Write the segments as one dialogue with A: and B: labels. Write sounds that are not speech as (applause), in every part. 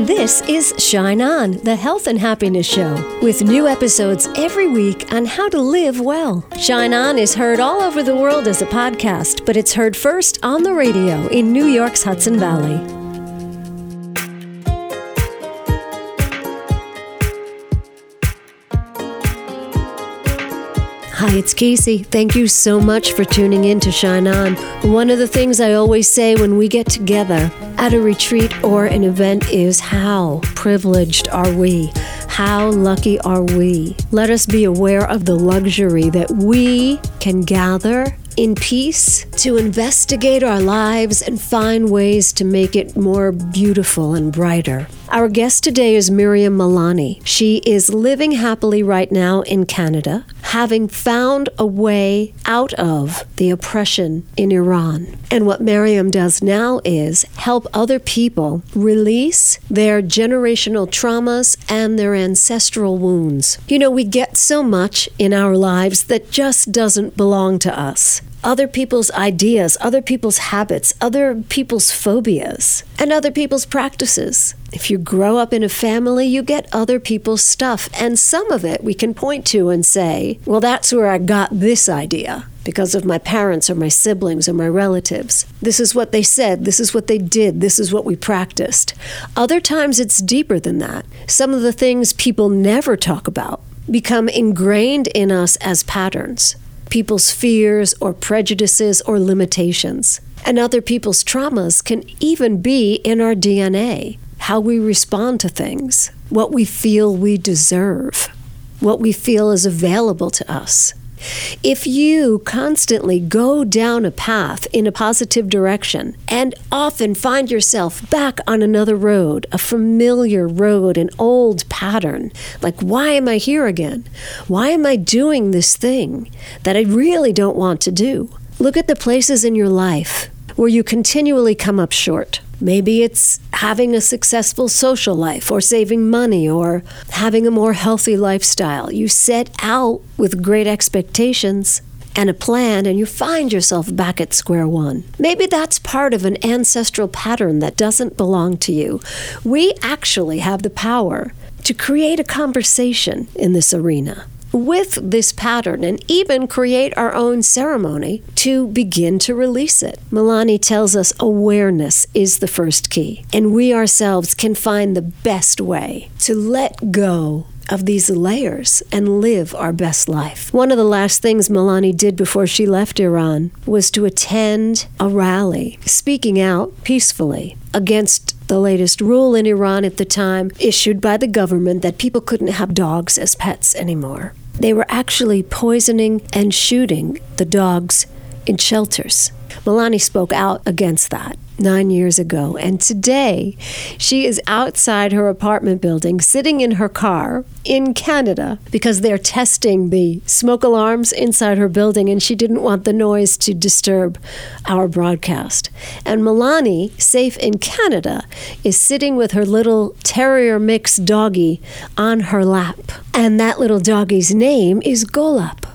A: This is Shine On, the health and happiness show, with new episodes every week on how to live well. Shine On is heard all over the world as a podcast, but it's heard first on the radio in New York's Hudson Valley. Hi, it's Casey. Thank you so much for tuning in to Shine On. One of the things I always say when we get together at a retreat or an event is how privileged are we? How lucky are we? Let us be aware of the luxury that we can gather in peace to investigate our lives and find ways to make it more beautiful and brighter. Our guest today is Maryam Milani. She is living happily right now in Canada, having found a way out of the oppression in Iran. And what Maryam does now is help other people release their generational traumas and their ancestral wounds. You know, we get so much in our lives that just doesn't belong to us other people's ideas, other people's habits, other people's phobias, and other people's practices. If you grow up in a family, you get other people's stuff, and some of it we can point to and say, well, that's where I got this idea because of my parents or my siblings or my relatives. This is what they said, this is what they did, this is what we practiced. Other times it's deeper than that. Some of the things people never talk about become ingrained in us as patterns people's fears or prejudices or limitations. And other people's traumas can even be in our DNA, how we respond to things, what we feel we deserve, what we feel is available to us. If you constantly go down a path in a positive direction and often find yourself back on another road, a familiar road, an old pattern, like, why am I here again? Why am I doing this thing that I really don't want to do? Look at the places in your life where you continually come up short. Maybe it's having a successful social life or saving money or having a more healthy lifestyle. You set out with great expectations and a plan, and you find yourself back at square one. Maybe that's part of an ancestral pattern that doesn't belong to you. We actually have the power to create a conversation in this arena with this pattern and even create our own ceremony to begin to release it. Milani tells us awareness is the first key, and we ourselves can find the best way to let go of these layers and live our best life. One of the last things Milani did before she left Iran was to attend a rally, speaking out peacefully against the latest rule in Iran at the time issued by the government that people couldn't have dogs as pets anymore. They were actually poisoning and shooting the dogs in shelters. Milani spoke out against that nine years ago. And today, she is outside her apartment building, sitting in her car in Canada because they're testing the smoke alarms inside her building, and she didn't want the noise to disturb our broadcast. And Milani, safe in Canada, is sitting with her little terrier mix doggy on her lap. And that little doggy's name is Golab.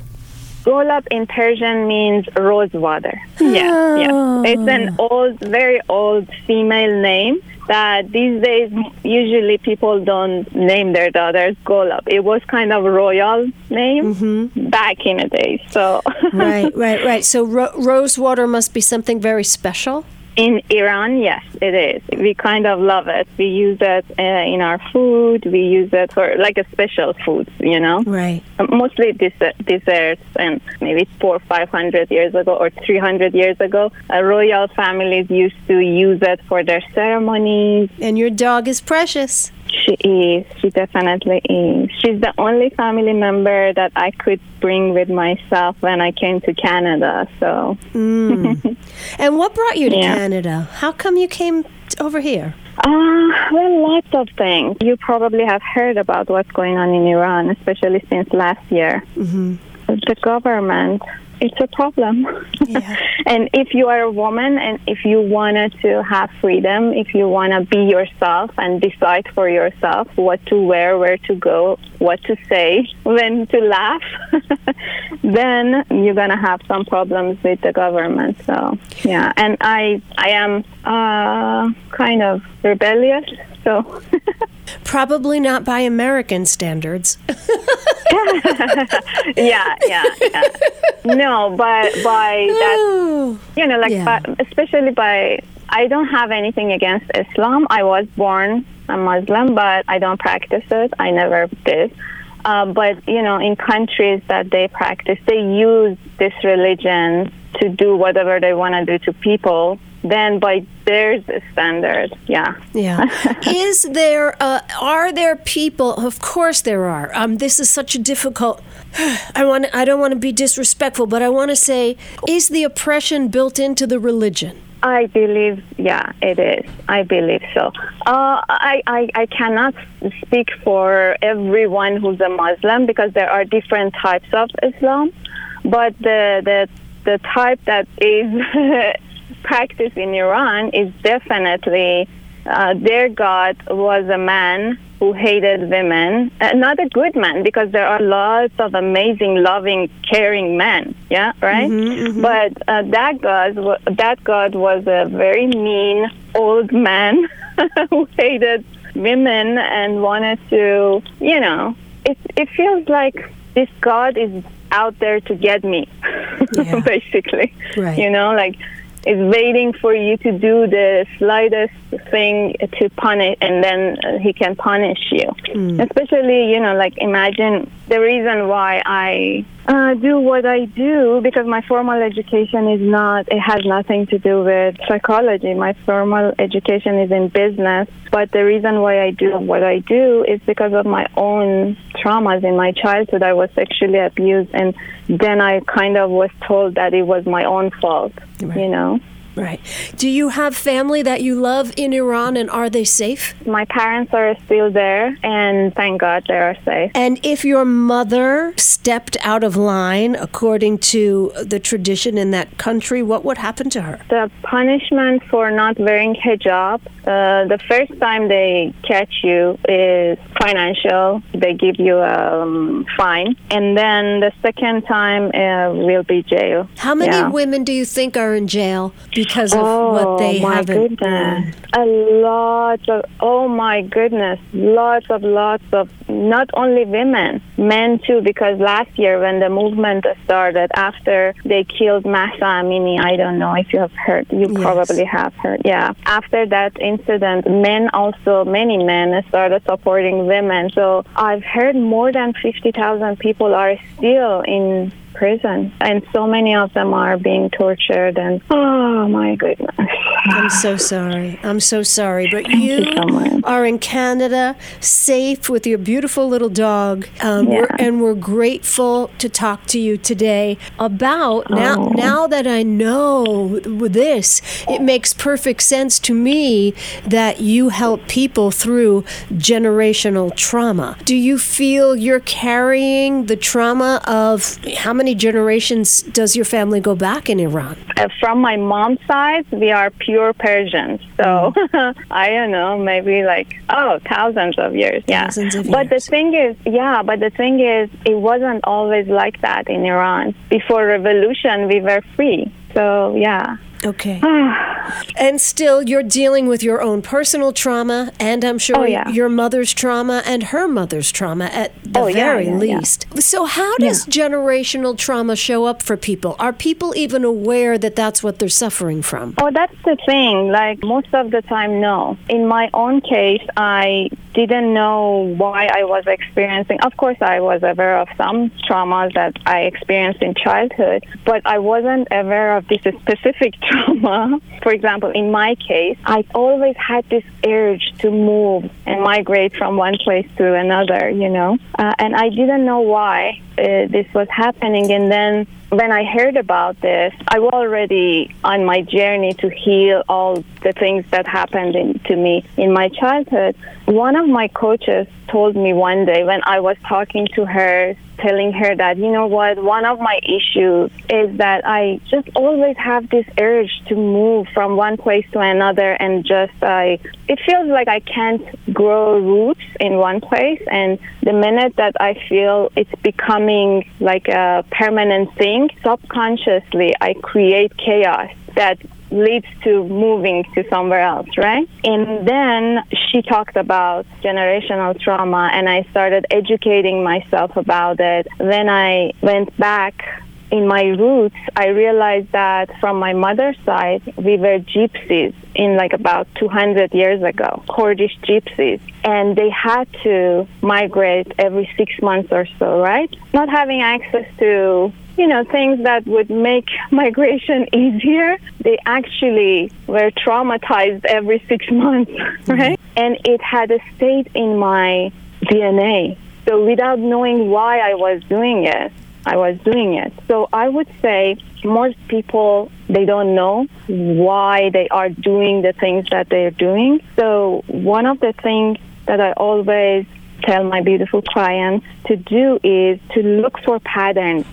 B: Golab in Persian means rose water. Yeah, yeah. It's an old, very old female name that these days usually people don't name their daughters Golab. It was kind of royal name mm-hmm. back in the day. So (laughs)
A: right, right, right. So ro- rose water must be something very special.
B: In Iran, yes, it is. We kind of love it. We use it uh, in our food. We use it for like a special foods, you know.
A: Right.
B: Mostly des- desserts, and maybe four, five hundred years ago or three hundred years ago, uh, royal families used to use it for their ceremonies.
A: And your dog is precious.
B: She is. She definitely is. She's the only family member that I could bring with myself when I came to Canada. So.
A: Mm. (laughs) and what brought you to yeah. Canada? How come you came over here?
B: Uh, well, lots of things. You probably have heard about what's going on in Iran, especially since last year. Mm-hmm. The government it's a problem.
A: Yeah. (laughs)
B: and if you are a woman and if you wanted to have freedom, if you want to be yourself and decide for yourself what to wear, where to go, what to say, (laughs) when to laugh, (laughs) then you're going to have some problems with the government. So, yeah. And I, I am uh, kind of rebellious. So,
A: Probably not by American standards. (laughs) (laughs)
B: yeah, yeah, yeah. No, but by that, you know, like,
A: Yeah.
B: but especially by, I don't have anything against Islam. I was born a Muslim, but I don't practice it. I never did. Uh, but you know, in countries that they practice, they use this religion to do whatever they want to do to people. Then, by their standard, yeah.
A: Yeah. (laughs) is there, uh, are there people, of course there are. Um, this is such a difficult, (sighs) I want, I don't want to be disrespectful, but I want to say, is the oppression built into the religion?
B: I believe, yeah, it is. I believe so. Uh, I, I, I cannot speak for everyone who's a Muslim because there are different types of Islam, but the the the type that is (laughs) practiced in Iran is definitely uh, their god was a man who hated women. Uh, not a good man because there are lots of amazing, loving, caring men. Yeah, right. But uh, that god, that god was a very mean old man (laughs) who hated women and wanted to, you know, it it feels like this god is out there to get me, (laughs)
A: Yeah.
B: basically.
A: Right.
B: You know, like is waiting for you to do the slightest thing to punish, and then uh, he can punish you. Especially, you know, like imagine the reason why I uh, do what I do because my formal education is not. It has nothing to do with psychology. My formal education is in business, but the reason why I do what I do is because of my own traumas in my childhood. I was sexually abused, and then I kind of was told that it was my own fault. You know.
A: Right. Do you have family that you love in Iran and are they safe?
B: My parents are still there, and thank God they are safe.
A: And if your mother stepped out of line according to the tradition in that country, what would happen to her?
B: The punishment for not wearing hijab, uh, the first time they catch you is financial. They give you a um, fine, and then the second time uh, will be jail.
A: How many
B: Yeah.
A: women do you think are in jail because of
B: Oh
A: what they
B: my
A: haven't
B: goodness! A lot of oh my goodness, lots of lots of not only women, men too. Because last year when the movement started, after they killed Mahsa Amini, I don't know if you have heard. You
A: Yes.
B: probably have heard. Yeah. After that incident, men also many men started supporting women. So I've heard more than fifty thousand people are still in prison, and so many of them are being tortured. And oh my goodness.
A: I'm so sorry. I'm so sorry. But
B: you
A: you are in Canada, safe with your beautiful little dog. Um, we're, and we're grateful to talk to you today about now.
B: Oh.
A: Now that I know this, it makes perfect sense to me that you help people through generational trauma. Do you feel you're carrying the trauma of how many generations does your family go back in Iran?
B: Uh, from my mom's side, we are pure Persians. So (laughs) I don't know, maybe like oh, thousands of years. Yeah.
A: Thousands of
B: but the thing is, yeah, but the thing is, it wasn't always like that in Iran. Before revolution, we were free. So yeah.
A: Okay. (sighs) Ah. and still, you're dealing with your own personal trauma, and I'm sure
B: Oh, yeah.
A: your mother's trauma and her mother's trauma at the
B: Oh,
A: very
B: yeah, yeah.
A: least. So, how does generational trauma show up for people? Are people even aware that that's what they're suffering from?
B: Oh, that's the thing. Like most of the time, no. In my own case, I didn't know why I was experiencing. Of course, I was aware of some traumas that I experienced in childhood, but I wasn't aware of this specific trauma. (laughs) For example, in my case, I always had this urge to move and migrate from one place to another, you know, uh, and I didn't know why uh, this was happening. And then when I heard about this, I was already on my journey to heal all the things that happened in, to me in my childhood. One of my coaches told me one day when I was talking to her telling her that, you know what, one of my issues is that I just always have this urge to move from one place to another and just I it feels like I can't grow roots in one place and the minute that I feel it's becoming like a permanent thing, subconsciously I create chaos that leads to moving to somewhere else, right? And then she talked about generational trauma, and I started educating myself about it. Then I went back in my roots, I realized that from my mother's side, we were gypsies in like about 200 years ago, Kurdish gypsies. And they had to migrate every six months or so, right? Not having access to you know, things that would make (laughs) migration easier, they actually were traumatized every six (laughs) months, right? Mm-hmm. And it had stayed in my DNA. So without knowing why I was doing it, I was doing it. So I would say most people they don't know why they are doing the things that they're doing. So one of the things that I always tell my beautiful clients to do is to look for patterns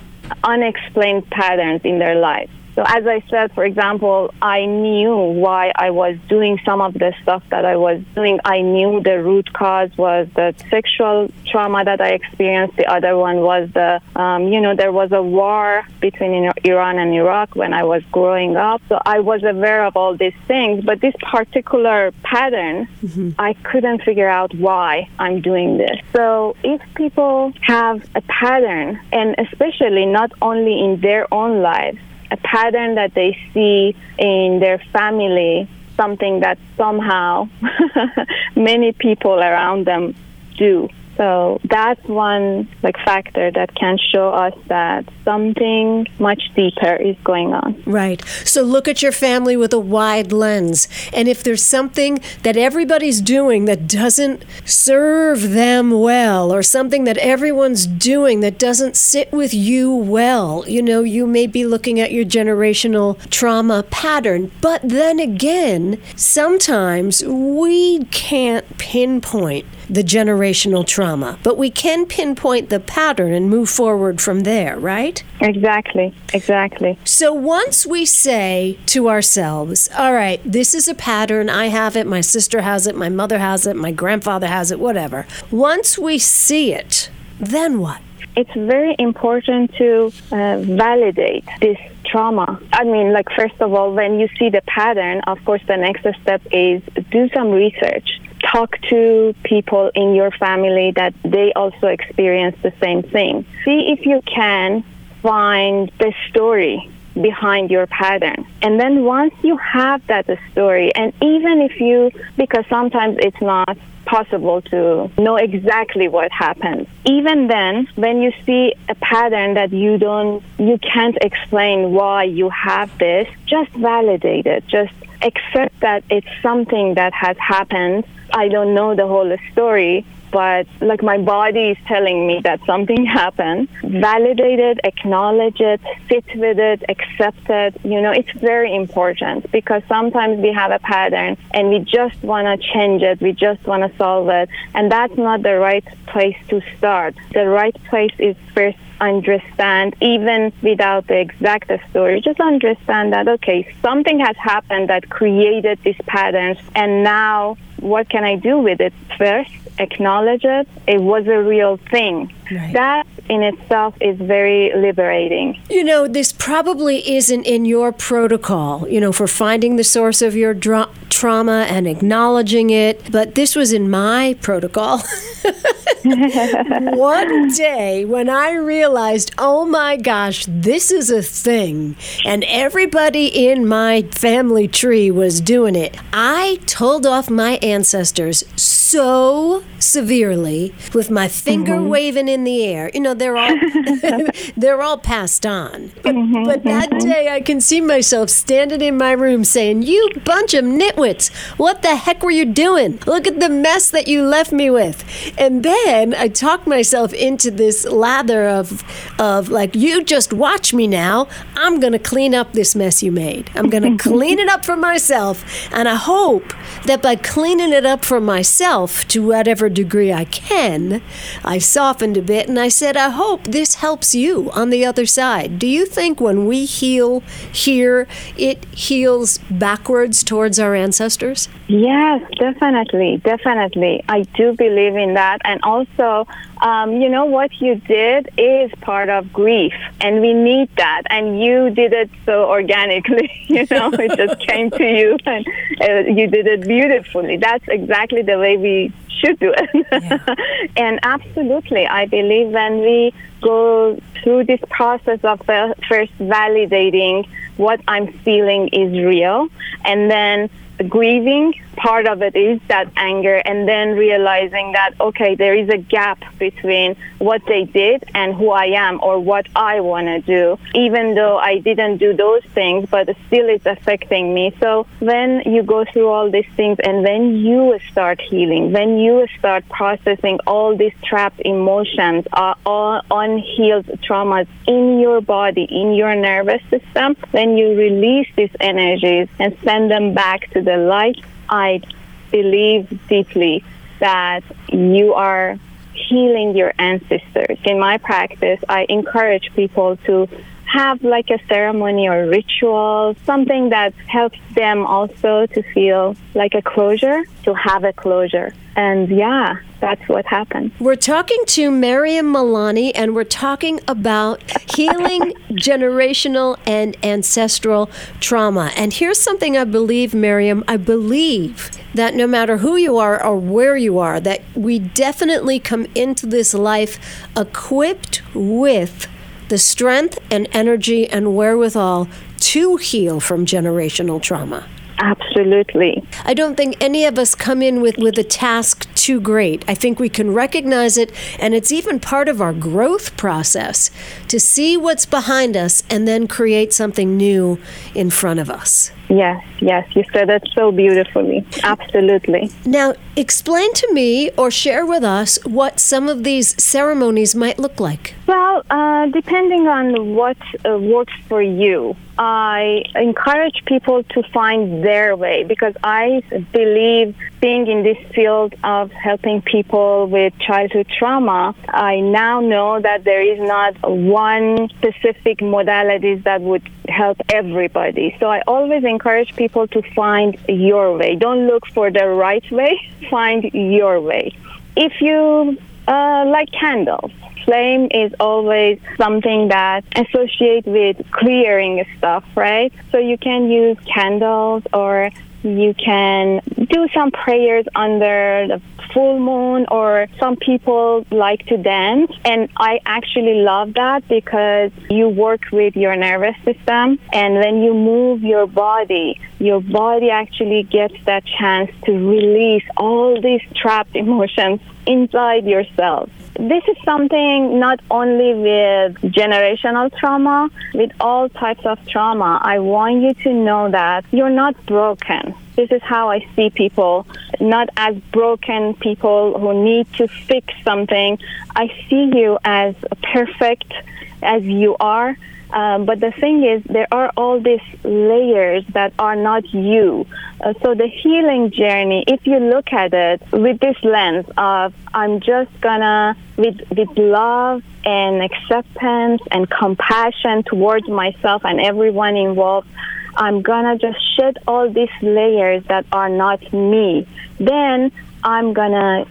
B: unexplained patterns in their lives. So, as I said, for example, I knew why I was doing some of the stuff that I was doing. I knew the root cause was the sexual trauma that I experienced. The other one was the, um, you know, there was a war between Iran and Iraq when I was growing up. So, I was aware of all these things. But this particular pattern, mm-hmm. I couldn't figure out why I'm doing this. So, if people have a pattern, and especially not only in their own lives, a pattern that they see in their family, something that somehow (laughs) many people around them do. So that's one like factor that can show us that something much deeper is going on.
A: Right. So look at your family with a wide lens. And if there's something that everybody's doing that doesn't serve them well or something that everyone's doing that doesn't sit with you well, you know, you may be looking at your generational trauma pattern. But then again, sometimes we can't pinpoint the generational trauma, but we can pinpoint the pattern and move forward from there, right?
B: Exactly, exactly.
A: So once we say to ourselves, all right, this is a pattern, I have it, my sister has it, my mother has it, my grandfather has it, whatever. Once we see it, then what?
B: It's very important to uh, validate this trauma. I mean, like, first of all, when you see the pattern, of course, the next step is do some research talk to people in your family that they also experience the same thing. See if you can find the story behind your pattern. And then once you have that story, and even if you, because sometimes it's not possible to know exactly what happened. Even then, when you see a pattern that you don't, you can't explain why you have this, just validate it. Just accept that it's something that has happened. I don't know the whole story, but like my body is telling me that something (laughs) happened. Validate it, acknowledge it, sit with it, accept it. You know, it's very important because sometimes we have a pattern and we just want to change it, we just want to solve it, and that's not the right place to start. The right place is first understand, even without the exact story, just understand that, okay, something has happened that created these patterns, and now what can I do with it? First, acknowledge it. It was a real thing. Right. That in itself is very liberating.
A: You know, this probably isn't in your protocol, you know, for finding the source of your dra- trauma and acknowledging it, but this was in my protocol. (laughs) One day when I realized, oh my gosh, this is a thing, and everybody in my family tree was doing it, I told off my ancestors so severely with my finger mm-hmm. waving in the air. You know, they're all (laughs) (laughs) they're all passed on. But, mm-hmm, but that mm-hmm. day I can see myself standing in my room saying, "You bunch of nitwits. What the heck were you doing? Look at the mess that you left me with." And then then I talk myself into this lather of, of like, you just watch me now. I'm going to clean up this mess you made. I'm going (laughs) to clean it up for myself. And I hope that by cleaning it up for myself to whatever degree I can, I softened a bit and I said, I hope this helps you on the other side. Do you think when we heal here, it heals backwards towards our ancestors?
B: Yes, definitely, definitely. I do believe in that. And also, um, you know, what you did is part of grief, and we need that. And you did it so organically, (laughs) you know, it just (laughs) came to you, and uh, you did it beautifully. That's exactly the way we should do it. Yeah. (laughs) and absolutely, I believe when we go through this process of first validating what I'm feeling is real, and then grieving part of it is that anger and then realizing that okay there is a gap between what they did and who i am or what i want to do even though i didn't do those things but still it's affecting me. So when you go through all these things and when you start healing when you start processing all these trapped emotions uh, all unhealed traumas in your body in your nervous system then you release these energies and send them back to the light I believe deeply that you are healing your ancestors. In my practice, I encourage people to have like a ceremony or ritual, something that helps them also to feel like a closure, to have a closure. And yeah, that's what happened.
A: We're talking to Maryam Milani, and we're talking about healing (laughs) generational and ancestral trauma. And here's something I believe, Maryam I believe that no matter who you are or where you are, that we definitely come into this life equipped with the strength and energy and wherewithal to heal from generational trauma.
B: Absolutely.
A: I don't think any of us come in with, with a task too great. I think we can recognize it, and it's even part of our growth process to see what's behind us and then create something new in front of us.
B: Yes, yes, you said that so beautifully. Absolutely.
A: Now, explain to me or share with us what some of these ceremonies might look like.
B: Well, uh, depending on what uh, works for you, I encourage people to find their way because I believe being in this field of helping people with childhood trauma, I now know that there is not one specific modalities that would help everybody. So I always encourage people to find your way. Don't look for the right way, (laughs) find your way. If you uh, like candles, flame is always something that associate with clearing stuff, right? So you can use candles or you can do some prayers under the full moon or some people like to dance and I actually love that because you work with your nervous system and when you move your body your body actually gets that chance to release all these trapped (laughs) emotions inside yourself this is something not only with generational trauma, with all types of trauma. I want you to know that you're not broken. This is how I see people, not as broken people who need to fix something. I see you as perfect as you are um, but the thing is, there are all these layers that are not you. Uh, so the healing journey, if you look at it with this lens of I'm just gonna with with love and acceptance and compassion towards myself and everyone involved, I'm gonna just shed all these layers that are not me. Then I'm gonna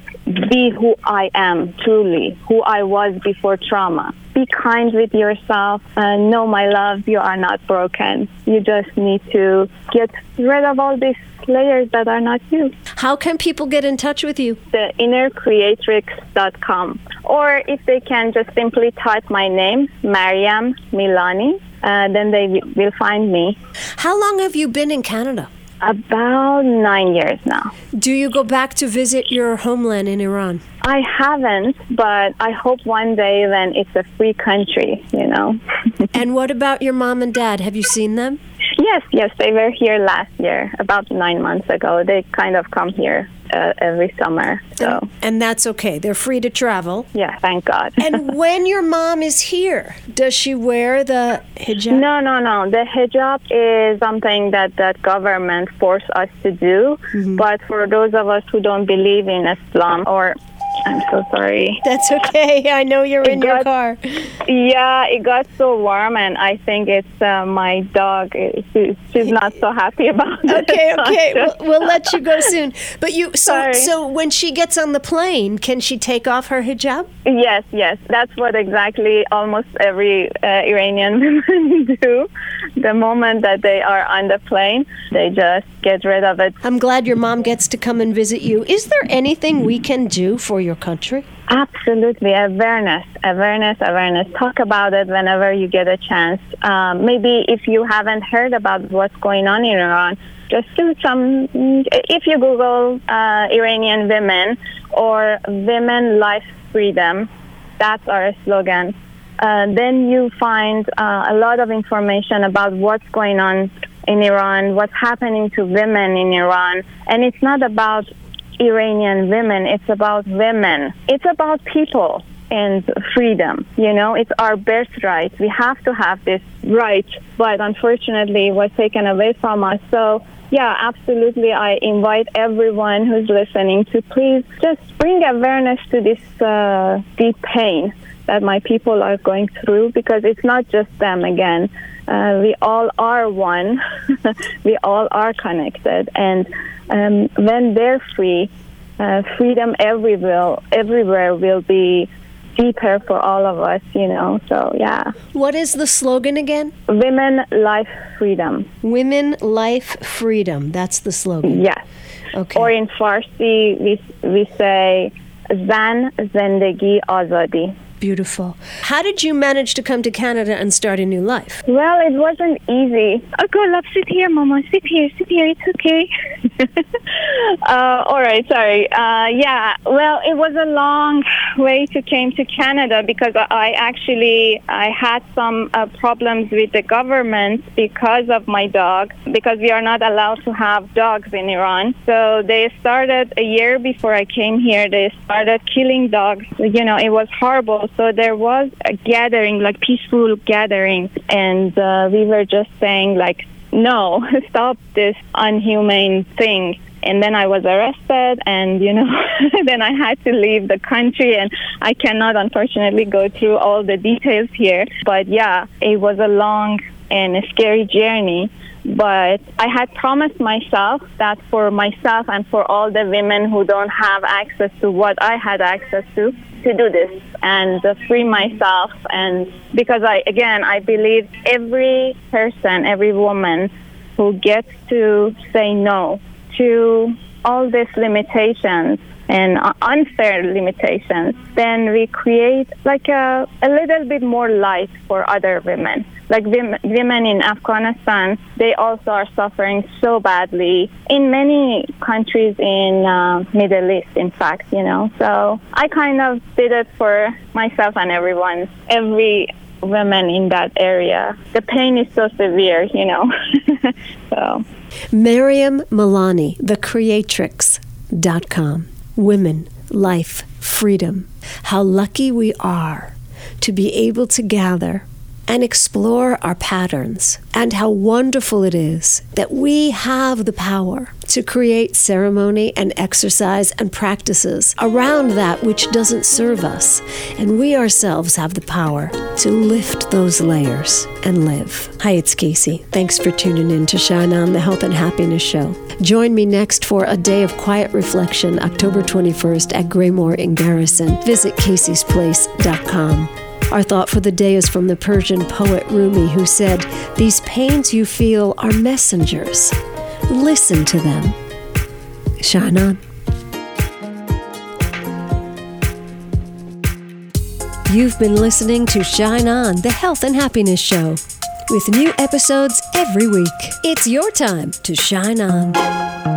B: be who I am truly, who I was before trauma. Be kind with yourself. Uh, know, my love, you are not broken. You just need to get rid of all these layers that are not you.
A: How can people get in touch with you?
B: The innercreatrix.com. Or if they can just simply type my name, Maryam Milani, uh, then they will find me.
A: How long have you been in Canada?
B: About nine years now.
A: Do you go back to visit your homeland in Iran?
B: I haven't, but I hope one day then it's a free country, you know. (laughs)
A: and what about your mom and dad? Have you seen them?
B: Yes, yes, they were here last year, about nine months ago. They kind of come here uh, every summer. So
A: and, and that's okay. They're free to travel.
B: yeah, thank God.
A: And (laughs) when your mom is here, does she wear the hijab?
B: No, no, no. The hijab is something that that government forced us to do. But for those of us who don't believe in Islam, or I'm so sorry.
A: That's okay. I know you're in your car.
B: Yeah, it got so warm, and I think it's uh, my dog. She, she's not so happy (laughs) about it.
A: Okay, (laughs) okay. We'll, we'll let you go (laughs) soon. But you, so
B: Sorry.
A: so when she gets on the plane, can she take off her hijab?
B: Yes, yes. That's what exactly almost every uh, Iranian women do. The moment that they are on the plane, they just get rid of it.
A: I'm glad your mom gets to come and visit you. Is there anything we can do for your country?
B: Absolutely. Awareness, awareness, awareness. Talk about it whenever you get a chance. Um, maybe if you haven't heard about what's going on in Iran, just do some, if you Google uh, Iranian women or women life freedom, that's our slogan. Uh, then you find uh, a lot of information about what's going on in Iran, what's happening to women in Iran. And it's not about Iranian women, it's about women. It's about people and freedom. You know, it's our birthright. We have to have this right, but unfortunately, it was taken away from us. So, yeah, absolutely. I invite everyone who's listening to please just bring awareness to this uh, deep pain that my people are going through because it's not just them again. Uh, we all are one. (laughs) we all are connected. And um, when they're free, uh, freedom everywhere, everywhere will be deeper for all of us, you know. So, yeah.
A: What is the slogan again?
B: Women, life, freedom.
A: Women, life, freedom. That's the slogan.
B: Yes.
A: Okay.
B: Or in Farsi, we, we say, Zan, Zendegi, Azadi.
A: Beautiful. How did you manage to come to Canada and start a new life?
B: Well, it wasn't easy. Oh, go, love, sit here, Mama. Sit here, sit here. It's okay. (laughs) uh, all right, sorry. Uh, yeah, well, it was a long way to came to Canada because I actually I had some uh, problems with the government because of my dog because we are not allowed to have dogs in Iran. So they started a year before I came here. They started killing dogs. You know, it was horrible. So there was a gathering, like peaceful gathering, and uh, we were just saying like, no, (laughs) stop this unhumane thing. And then I was arrested, and you know, (laughs) then I had to leave the country, and I cannot unfortunately go through all the details here. But yeah, it was a long and a scary journey. But I had promised myself that for myself and for all the women who don't have access to what I had access to, to do this and free myself. And because I, again, I believe every person, every woman who gets to say no to all these limitations and unfair limitations, then we create like a, a little bit more light for other women. Like women, women in Afghanistan, they also are suffering so badly in many countries in uh, Middle East, in fact, you know. So I kind of did it for myself and everyone, every woman in that area. The pain is so severe, you know. (laughs) so.
A: Maryam Milani, thecreatrix.com. Women, life, freedom. How lucky we are to be able to gather and explore our patterns, and how wonderful it is that we have the power to create ceremony and exercise and practices around that which doesn't serve us. And we ourselves have the power to lift those layers and live. Hi, it's Casey. Thanks for tuning in to Shine On, the Health and Happiness Show. Join me next for a day of quiet reflection, October 21st at Graymoor in Garrison. Visit caseysplace.com. Our thought for the day is from the Persian poet Rumi, who said, These pains you feel are messengers. Listen to them. Shine on. You've been listening to Shine On, the Health and Happiness Show, with new episodes every week. It's your time to shine on.